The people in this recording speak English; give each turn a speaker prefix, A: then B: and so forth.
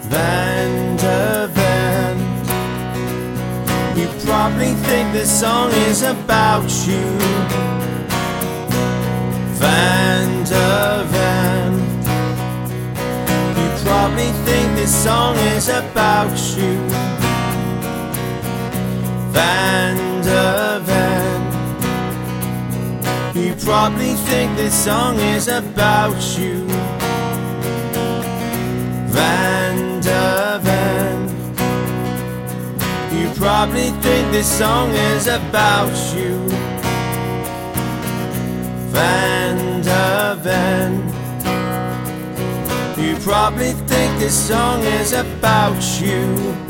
A: Van de Ven. You probably think this song is about you. Van de Ven. You probably think this song is about you. Van de Ven. You probably think this song is about you. You probably think this song is about you. Van de Ven. You probably think this song is about you.